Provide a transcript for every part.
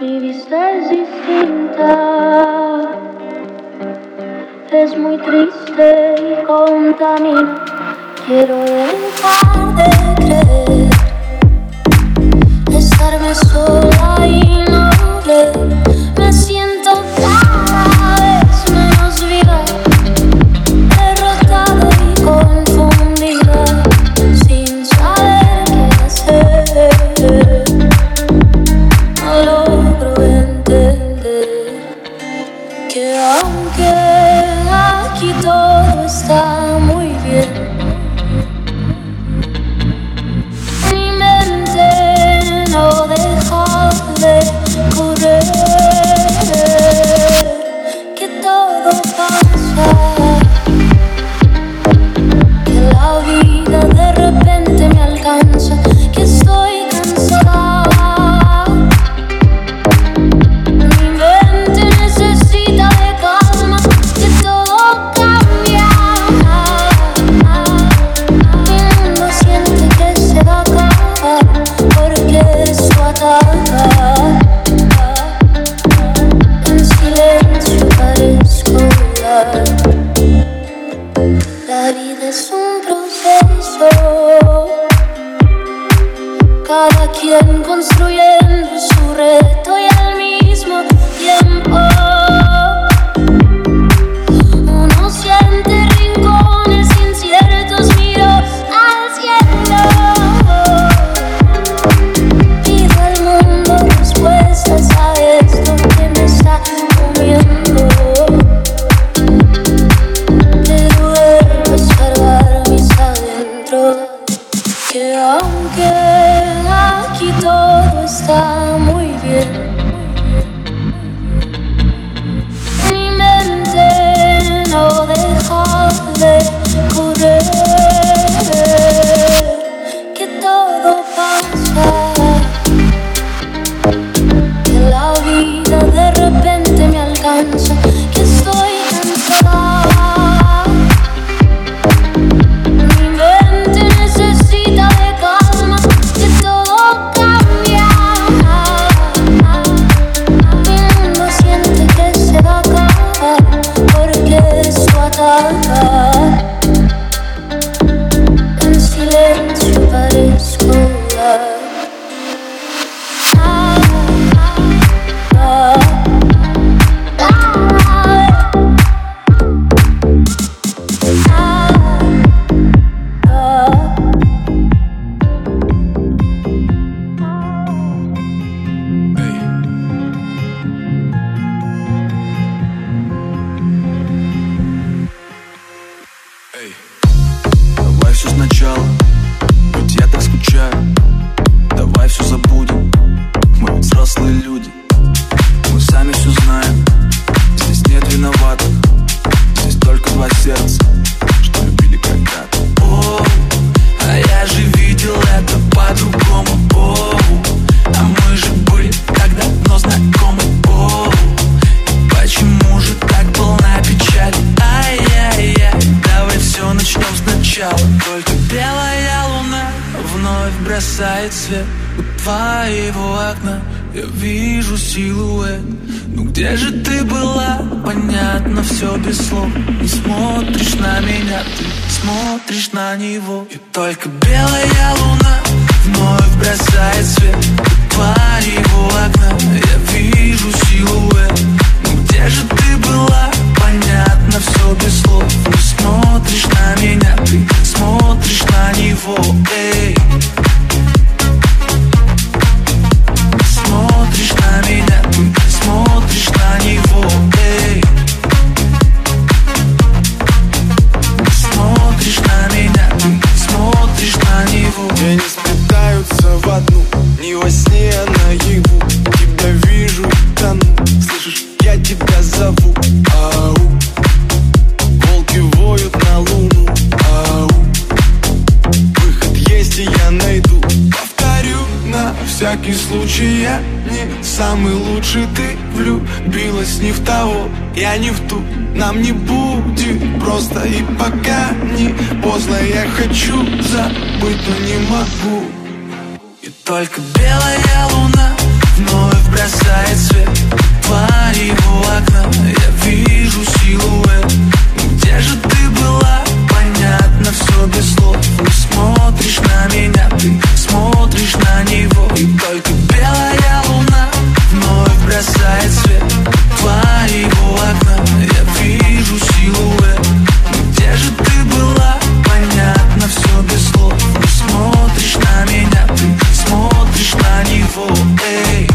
revistas y cinta. Es muy triste y contamina. Quiero dejar de creer, estarme solo. touch я тебя зову Ау. Волки воют на луну Ау. Выход есть и я найду. Повторю на всякий случай Я не самый лучший. Ты влюбилась не в того Я не в ту. Нам не будет просто И пока не поздно. Я хочу забыть, но не могу. И только белая луна Вновь бросается. Пари у окна, я вижу силуэт. Где же ты была? Понятно, все без слов. Ты смотришь на меня, ты смотришь на него. И только белая луна вновь бросает свет. Пари у окна, я вижу силуэт. Где же ты была? Понятно, все без слов. Ты смотришь на меня, ты смотришь на него. Эй.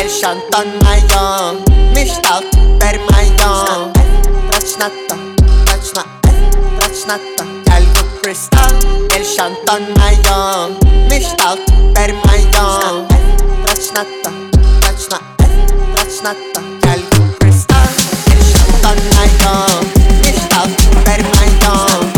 El Chanton Mayo Mr. Per Mayo Ratsnatta Ratsnatta Ratsnatta Calgo Crystal El Chanton Mayo Mr. Per Mayo Ratsnatta Ratsnatta Ratsnatta Calgo Crystal El Chanton Mayo Mr. Per Mayo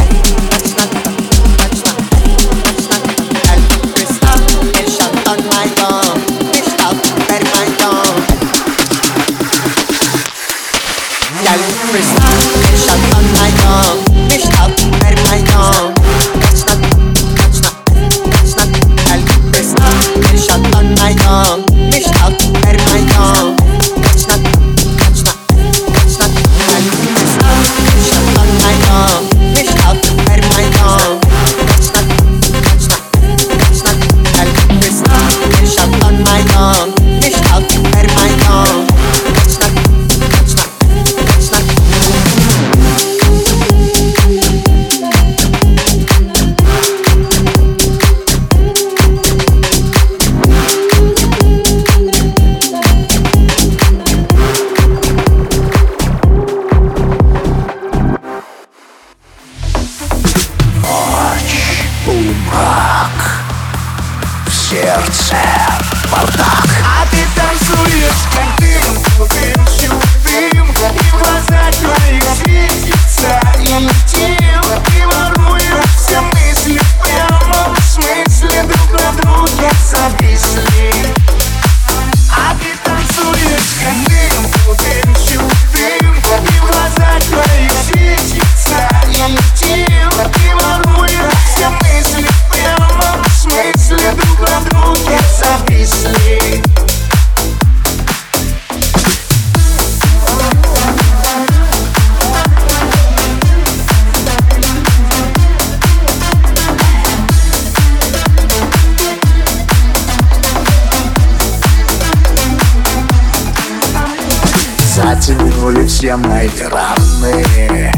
Глаза всем все мои раны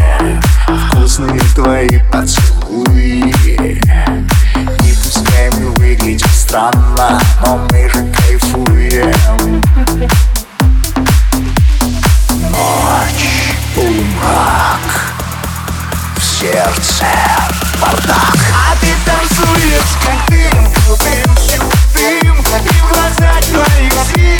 а Вкусные твои поцелуи. И пускай мы выглядим странно Но мы же кайфуем. Ночь, полумрак В сердце бардак. А ты танцуешь, как дым, крутым, чудым И в глаза твои горит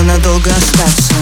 И снова надолго остаться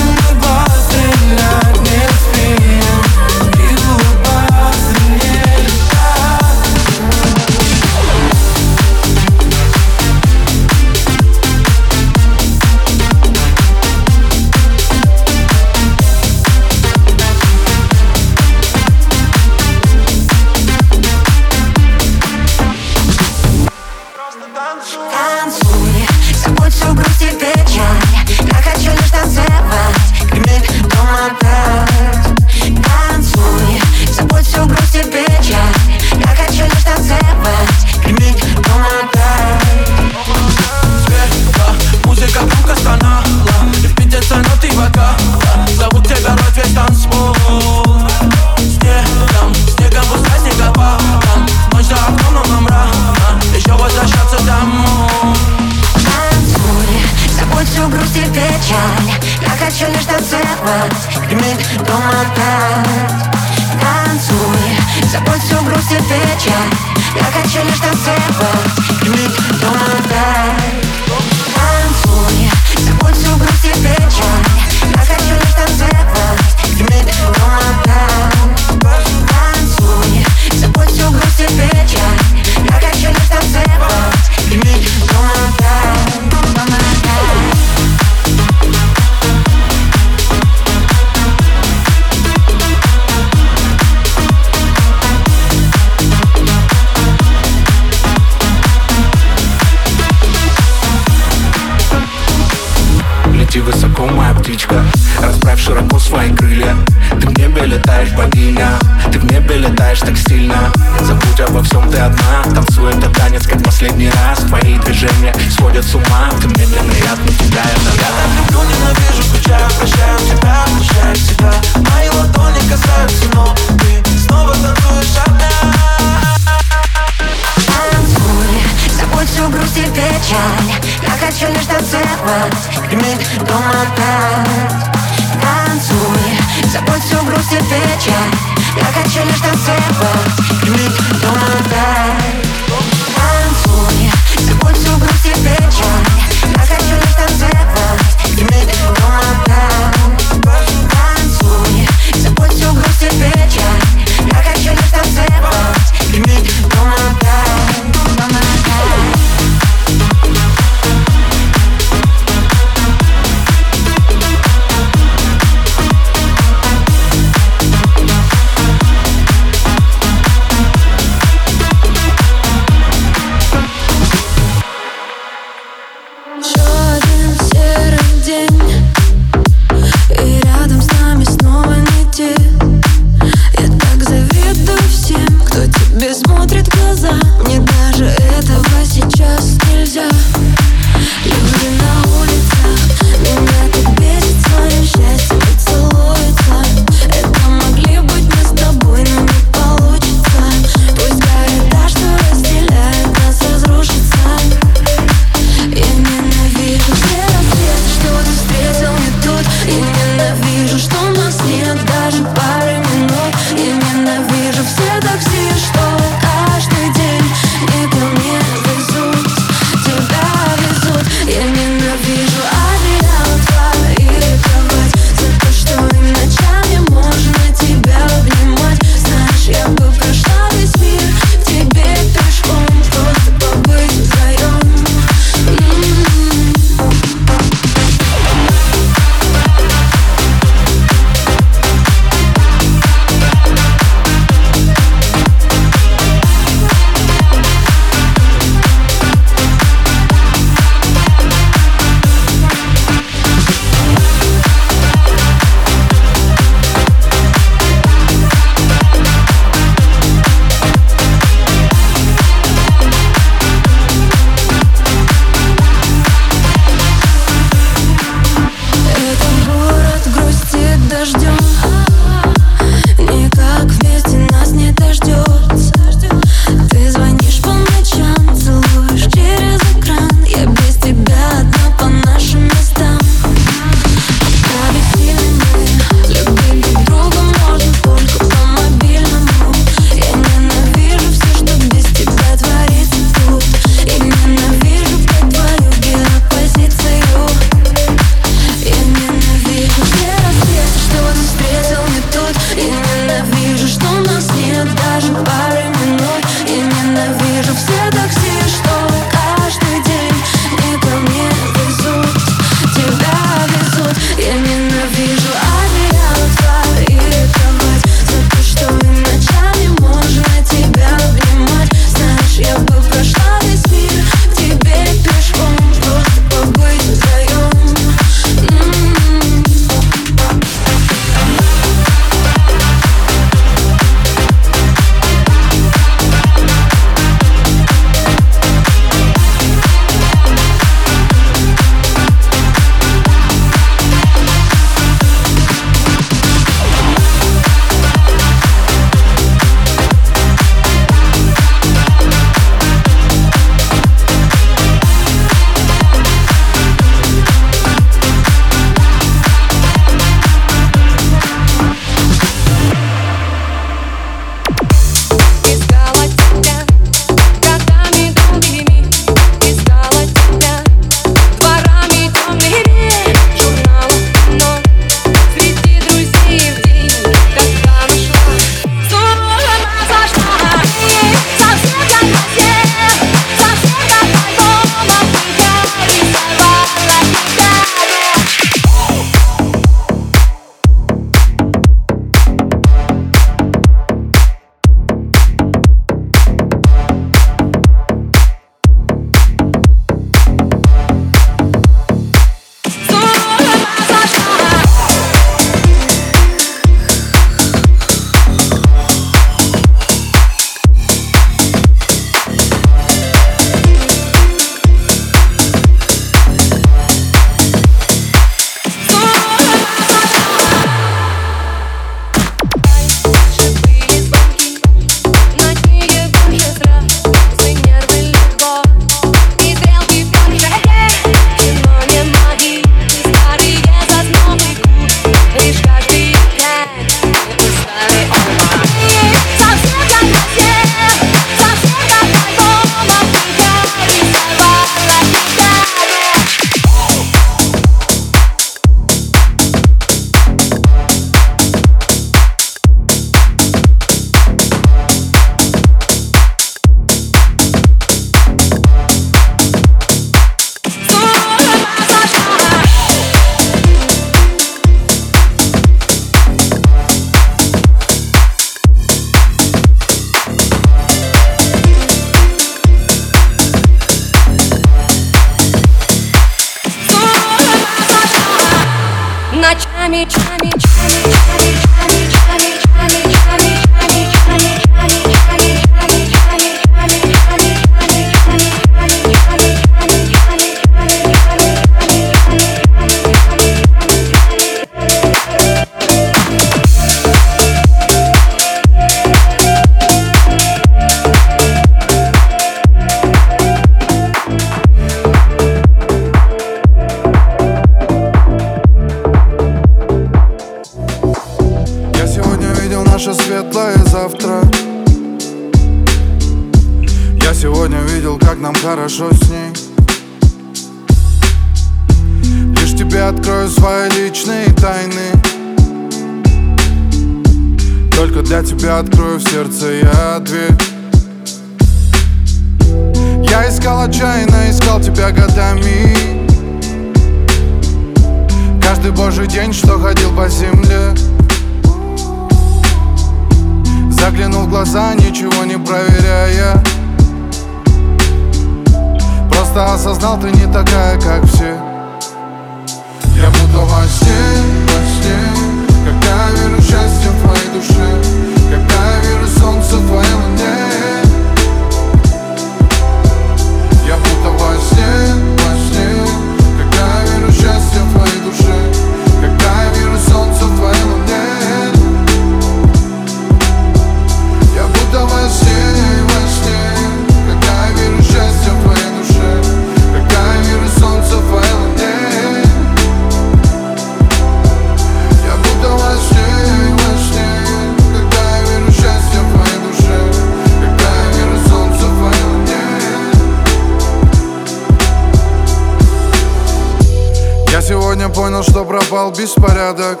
пропал беспорядок.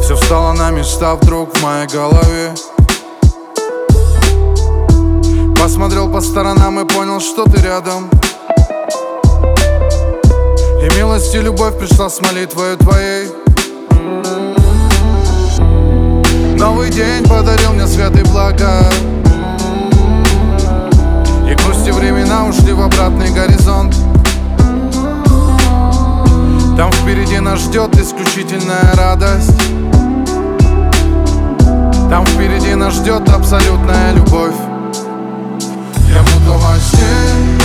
Все встало на места вдруг в моей голове. Посмотрел по сторонам и понял, что ты рядом. И милость и любовь пришла с молитвой твоей. Новый день подарил мне свет и благо. И грусти времена ушли в обратный горизонт Там впереди нас ждет исключительная радость. Там впереди нас ждет абсолютная любовь. Я будто во сне,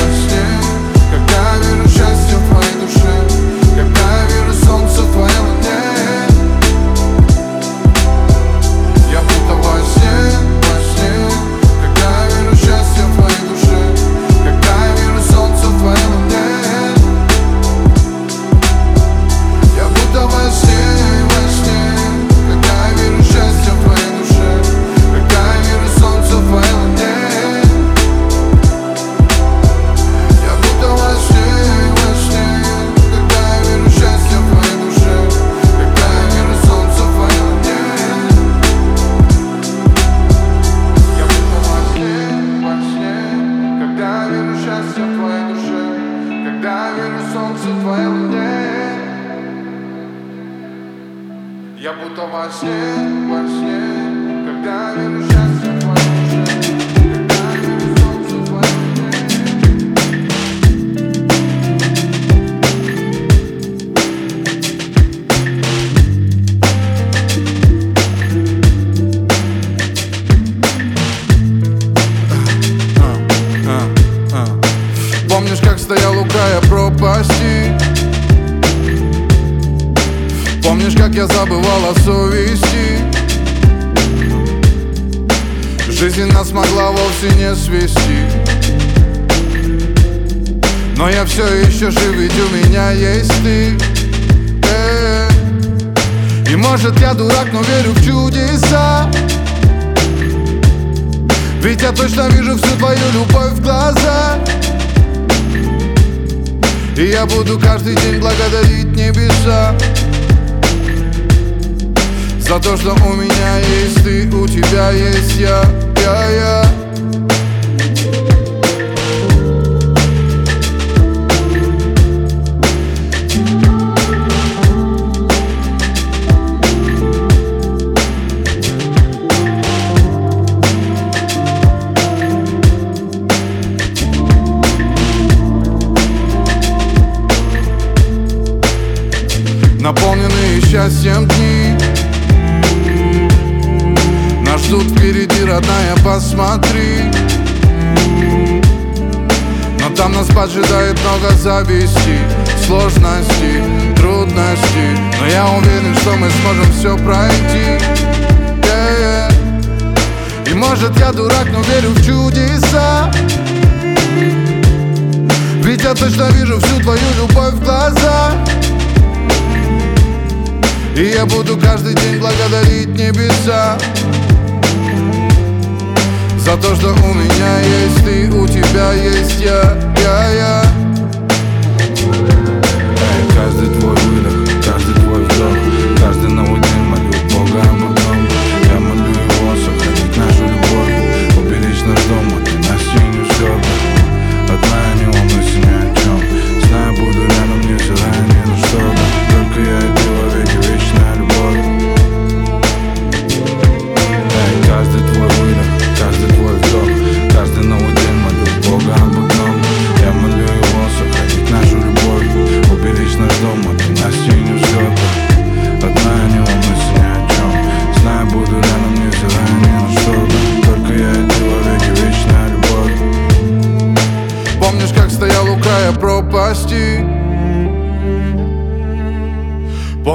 Жизнь нас могла вовсе не свести. Но я все еще жив, ведь у меня есть ты. Э, И может я дурак, но верю в чудеса. Ведь я точно вижу всю твою любовь в глазах. И я буду каждый день благодарить небеса за то, что у меня есть ты, у тебя есть я, я, я родная, посмотри. Но там нас поджидает много зависти Сложностей, трудностей Но я уверен, что мы сможем все пройти. И может я дурак, но верю в чудеса. Ведь я точно вижу всю твою любовь в глазах. И я буду каждый день благодарить небеса. За то, что у меня есть ты, у тебя есть я, я, я. Каждый твой выдох, каждый твой вдох, каждый новый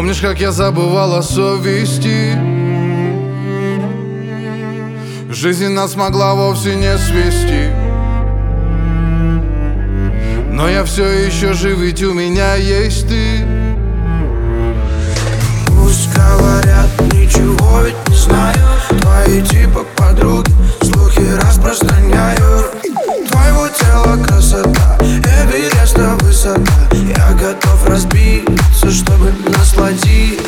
Помнишь, как я забывал о совести? Жизнь нас могла вовсе не свести. Но я все еще жив, ведь у меня есть ты. Пусть говорят, ничего ведь не знаю. Твои типа подруги, слухи распространяю Твоего тела красота, Эвереста высота. Я готов разбить воді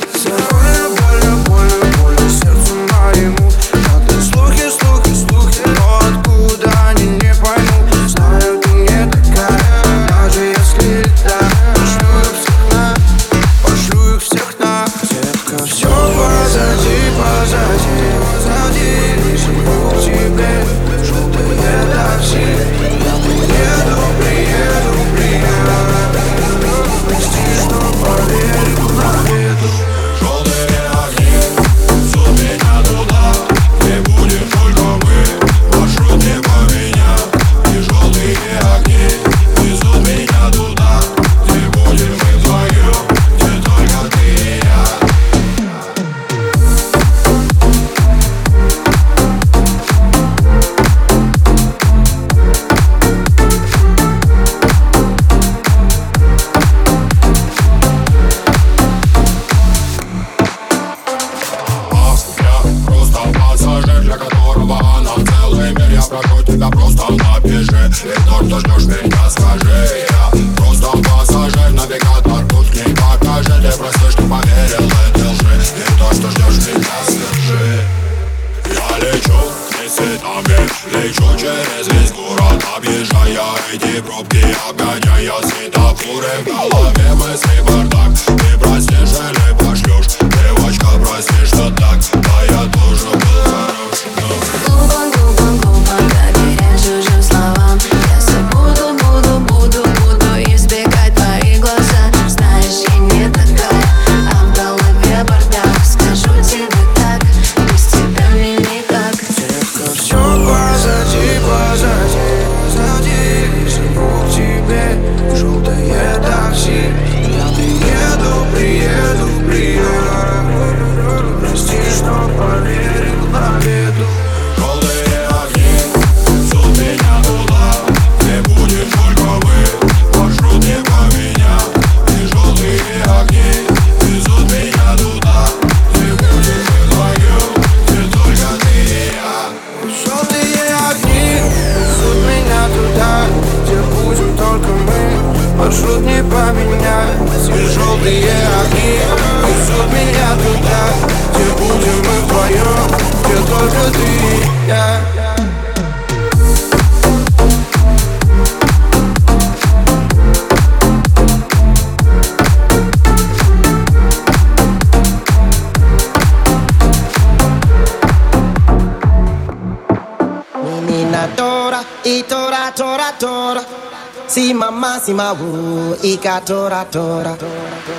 ma wu ika tora. Tora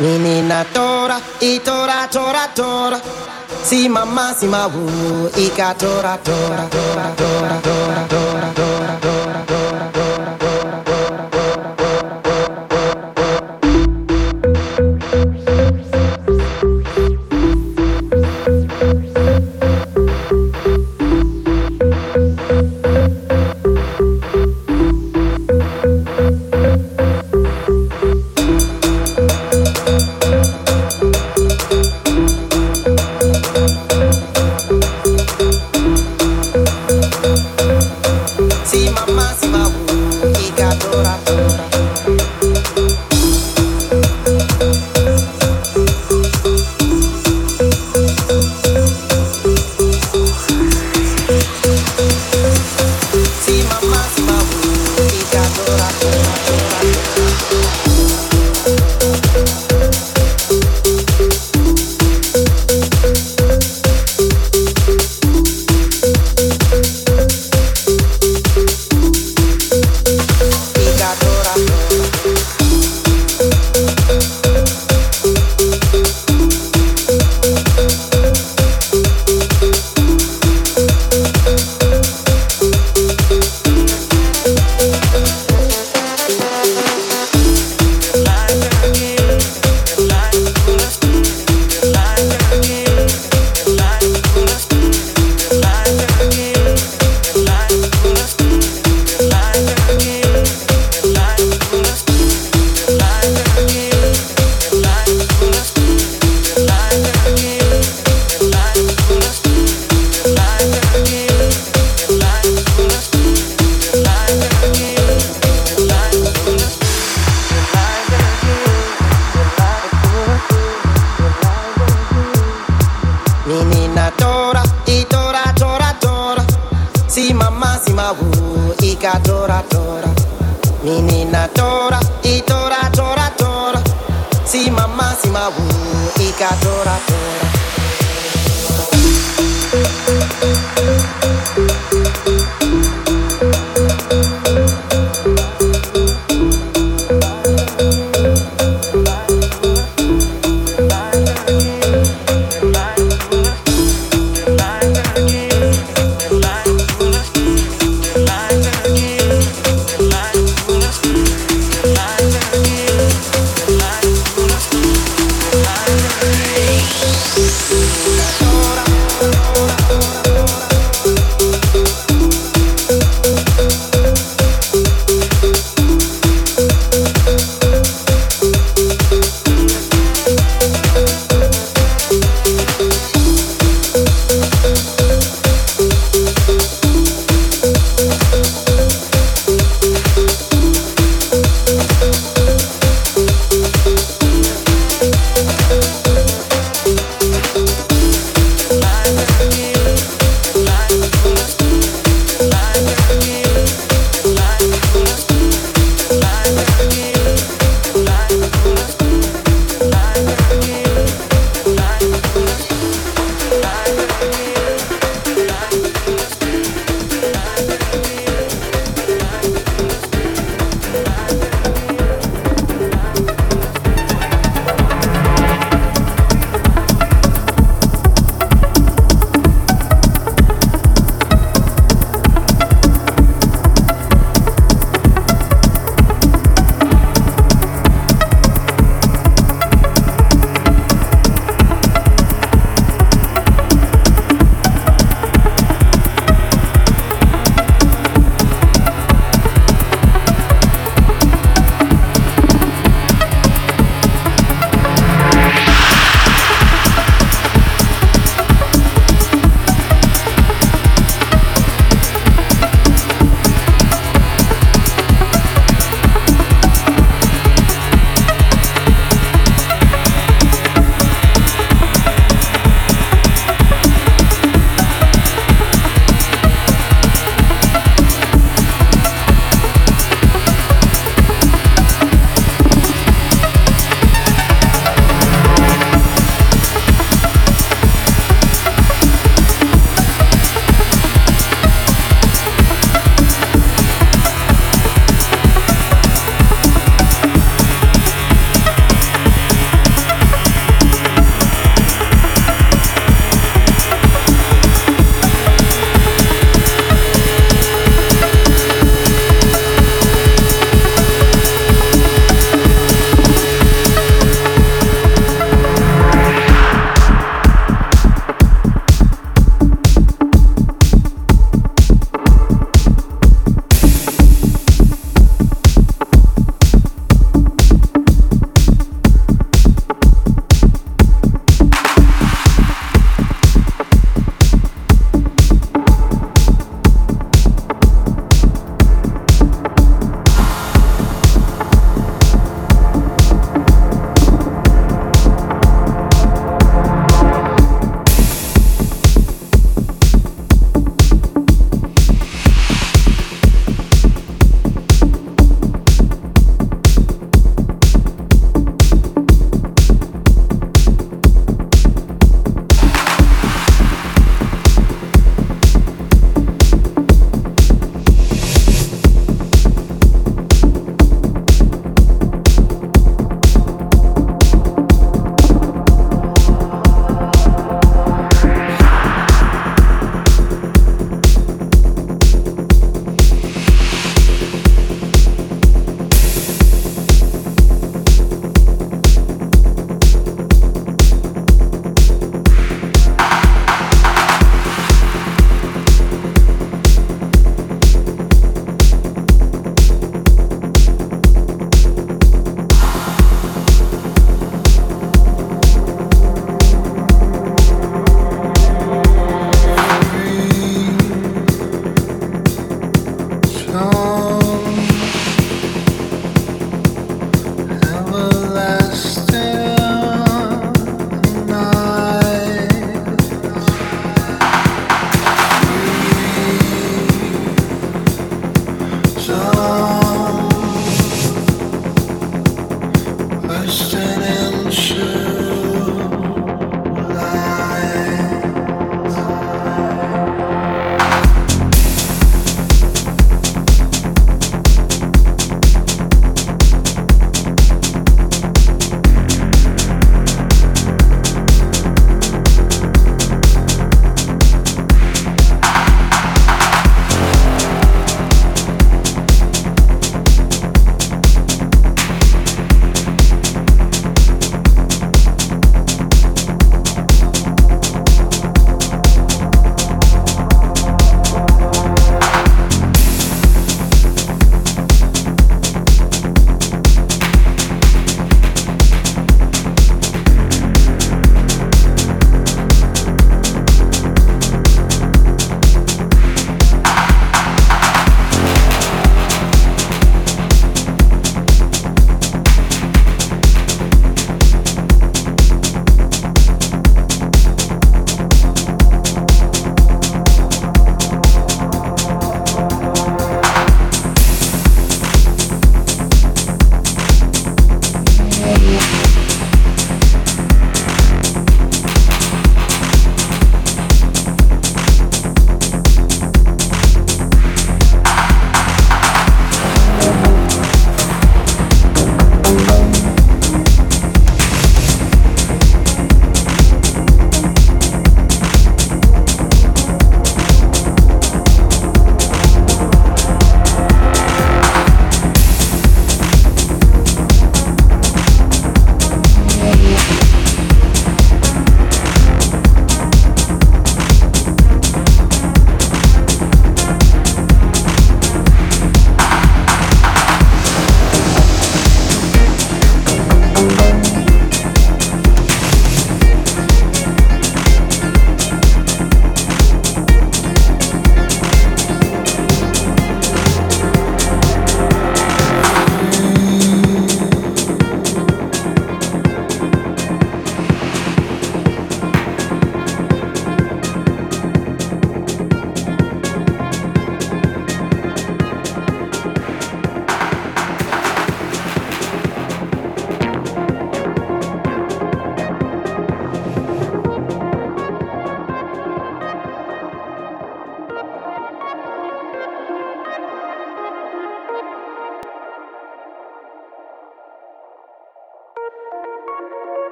Ninina tora itora tora tora. Si mama si ma wu ika tora tora tora tora tora tora tora.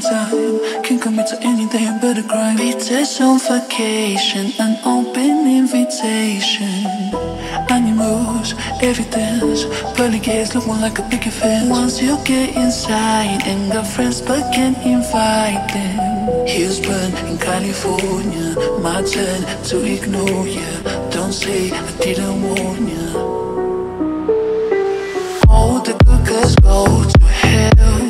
in time. Can commit to anything, I a grind. It's a vacation, an open invitation. Animals, evidence, pearly gates looking like a picket fence. Once you get inside and got friends but can't invite them. Heels burn in California, my turn to ignore you. Don't say I didn't warn you. All the good girls go to hell.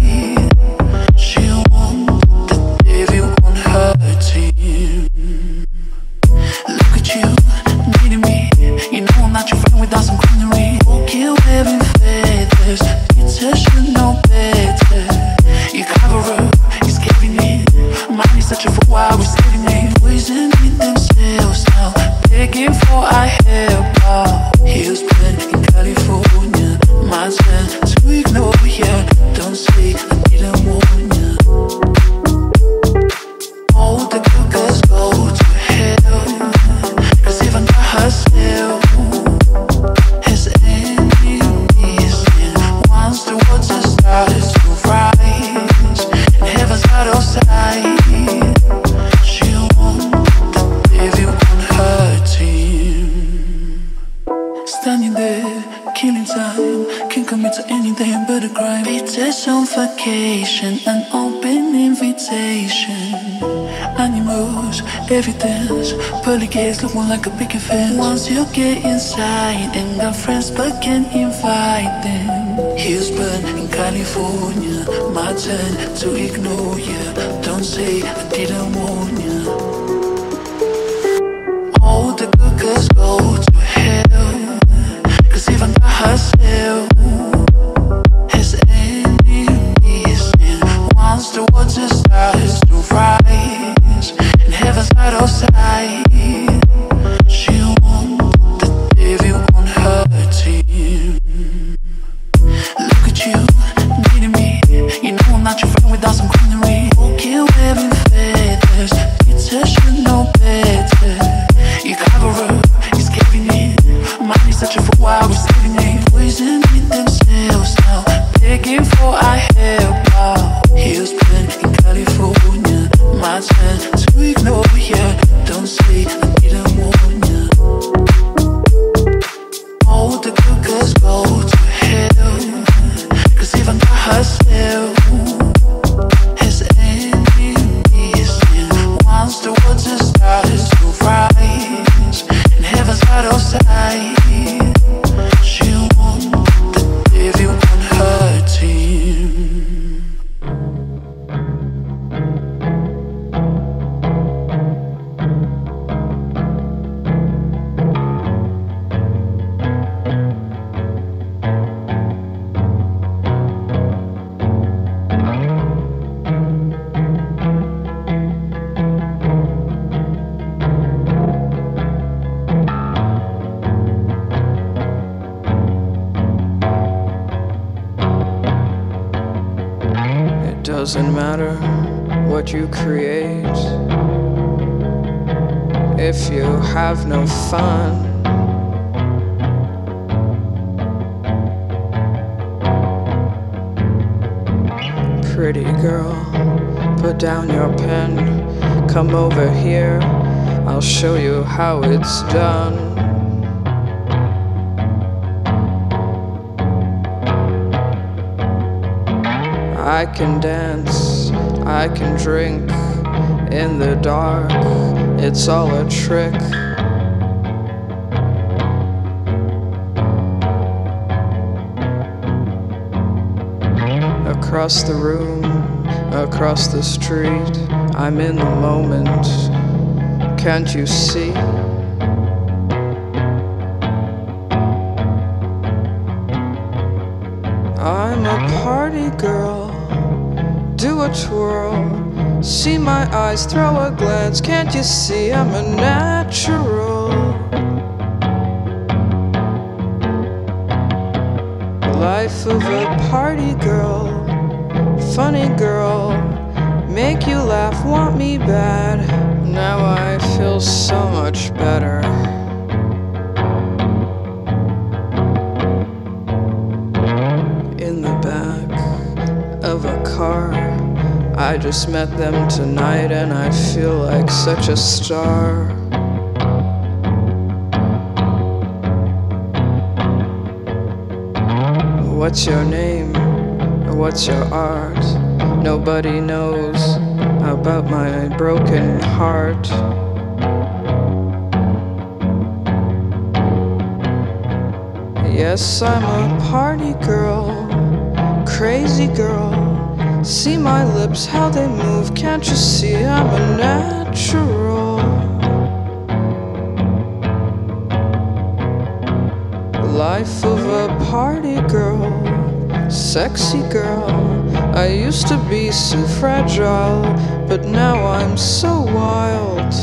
everything's Pearly gates looking like a picket fence. Once you get inside and got friends but can't invite them. Houston in California, my turn to ignore you Don't say I didn't warn you twirl. See my eyes, throw a glance. Can't you see I'm a natural? Life of a party girl. Funny girl. Make you laugh, want me bad. Now I feel so much better. I just met them tonight and I feel like such a star. What's your name? What's your art? Nobody knows about my broken heart. Yes, I'm a party girl, crazy girl. See my lips, how they move. Can't you see I'm a natural? Life of a party girl, sexy girl. I used to be so fragile, but now I'm so wild.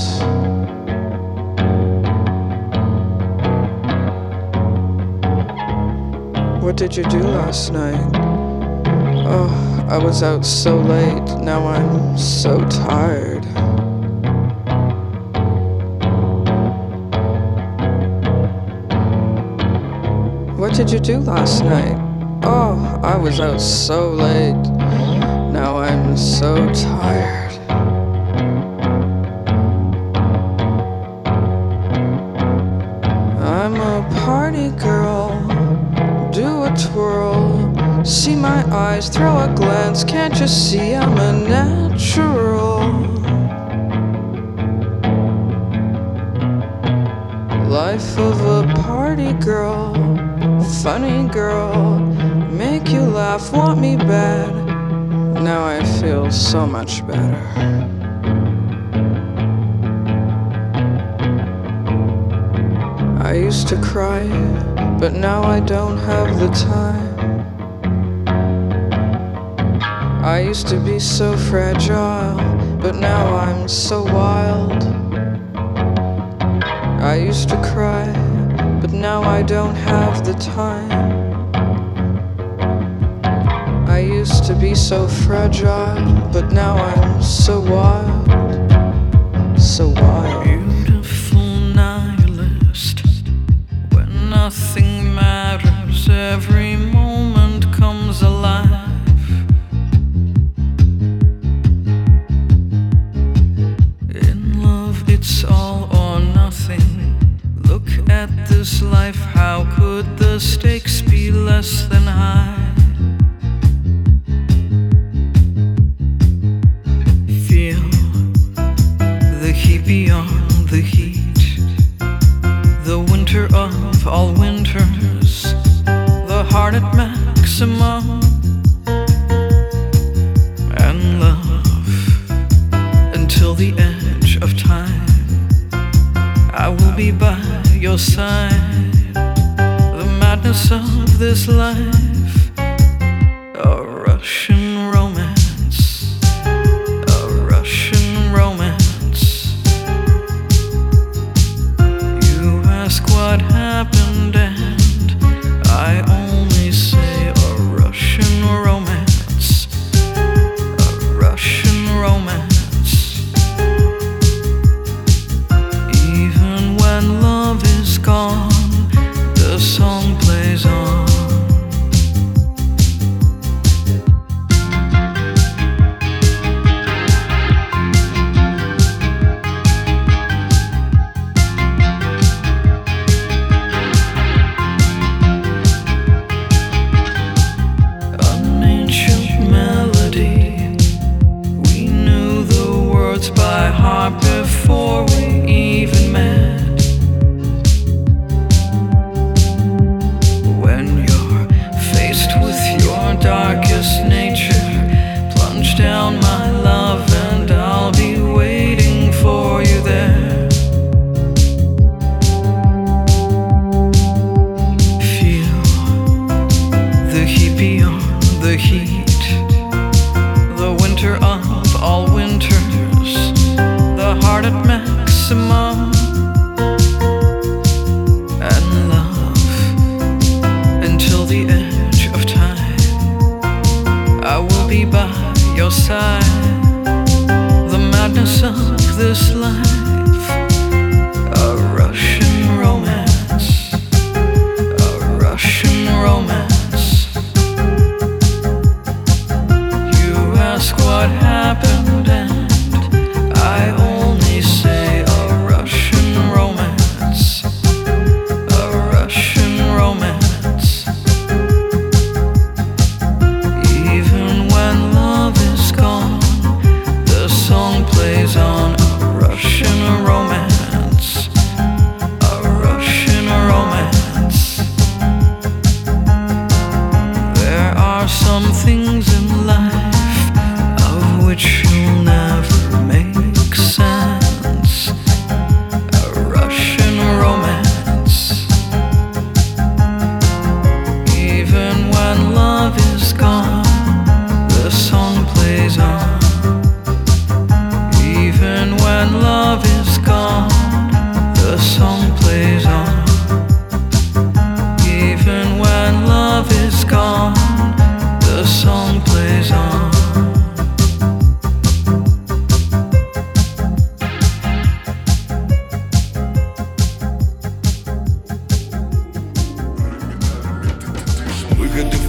What did you do last night? Oh, I was out so late. Now I'm so tired. What did you do last night? Oh, I was out so late. Now I'm so tired. Of a party girl. Funny girl. Make you laugh, want me bad. Now I feel so much better. I used to cry, but now I don't have the time. I used to be so fragile, but now I'm so wild. I used to cry, but now I don't have the time. I used to be so fragile, but now I'm so wild, so wild. Beautiful nihilist, when nothing matters, every moment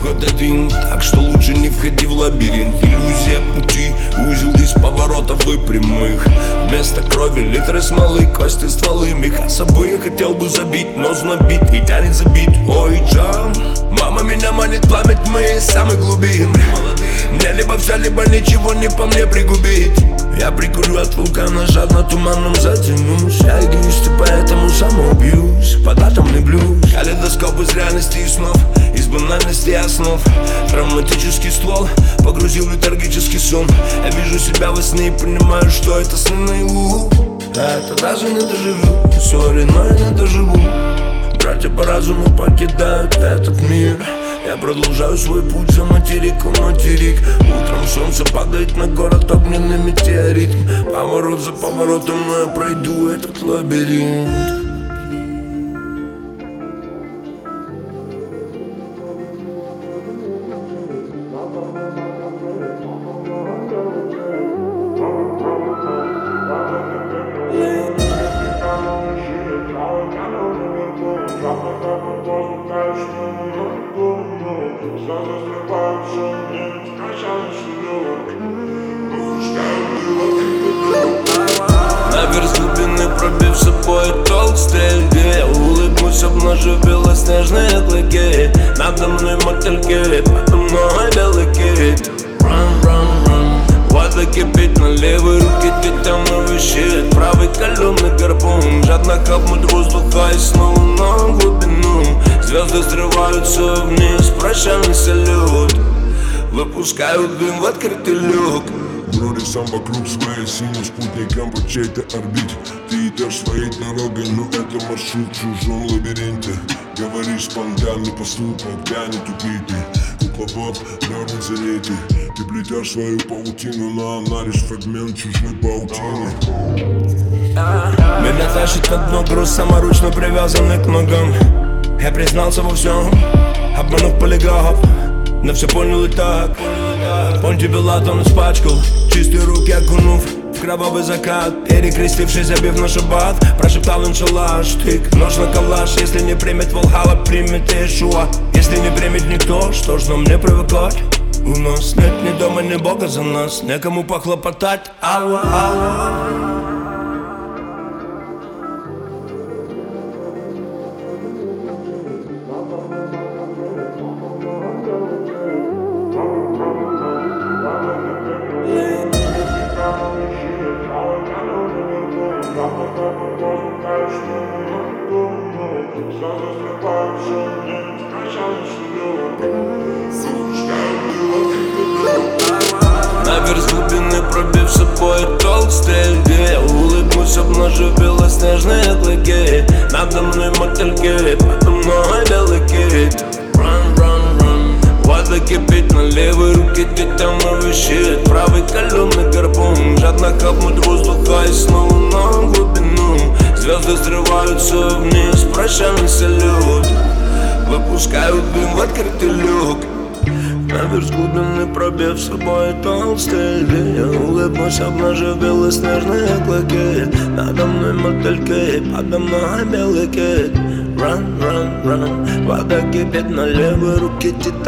путь один. Так что лучше не входи в лабиринт. Иллюзия пути, узел из поворотов и прямых. Вместо крови литры смолы, кости стволы. Меха собой я хотел бы забить, но знобит и тянет забить Ой, Джам, мама меня манит пламя тьмы из самых глубин Мне либо все, либо ничего не по мне пригубить Я прикурю от вулкана, жадно туманом затянусь. Я эгоист и поэтому самоубьюсь Под атомный блюз. Калейдоскоп из реальности и снов. Из банальности основ. Травматический ствол. Погрузил в летаргический сон. Я вижу себя во сне и понимаю, что это сны наяву Это даже не доживу. Сори, но я не доживу. Братья по разуму покидают этот мир я продолжаю свой путь за материком материк. Утром солнце падает на город огненный метеорит. Поворот за поворотом, но я пройду этот лабиринт чьей-то орбите Ты идешь своей дорогой, но это маршрут в чужом лабиринте. Говоришь спонтанный поступок, я не тупи ты Кукловод, нервный залитый Ты плетешь свою паутину, но она лишь фрагмент чужой паутины. Меня тащит на дно груз, саморучно привязанный к ногам. Я признался во всем, обманув полиграф Но все понял и так. Он испачкал Чистые руки окунув кровавый закат. Перекрестившись, забив на шаббат Прошептал иншаллах штык Нож на калаш. Если не примет Волхала, примет Иешуа. Если не примет никто, что ж нам не привыкать? У нас нет ни дома, ни бога за нас. Некому похлопотать. Алла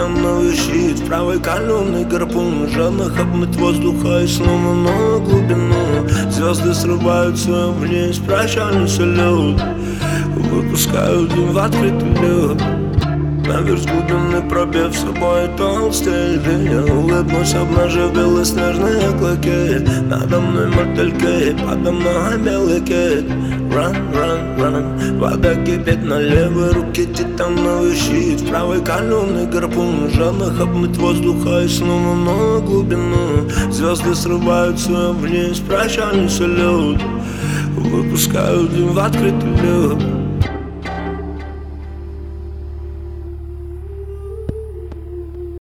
руке титановый щит В правой каленый гарпун. Жадно хапнуть воздуха и снова на глубину. Звезды срываются вниз, прощальный салют Выпускают в открытый люк Наверх глубины пробив собой толстый Я улыбнусь, обнажив белоснежные клыки. Надо мной мотыльки, подо мной белый кит Run, run, run. Вода кипит на левой руке титановый щит В правой каленый гарпун Жадно хапнуть воздуха и снова на глубину. Звезды срываются вниз, прощальный салют. Выпускают дым в открытый люк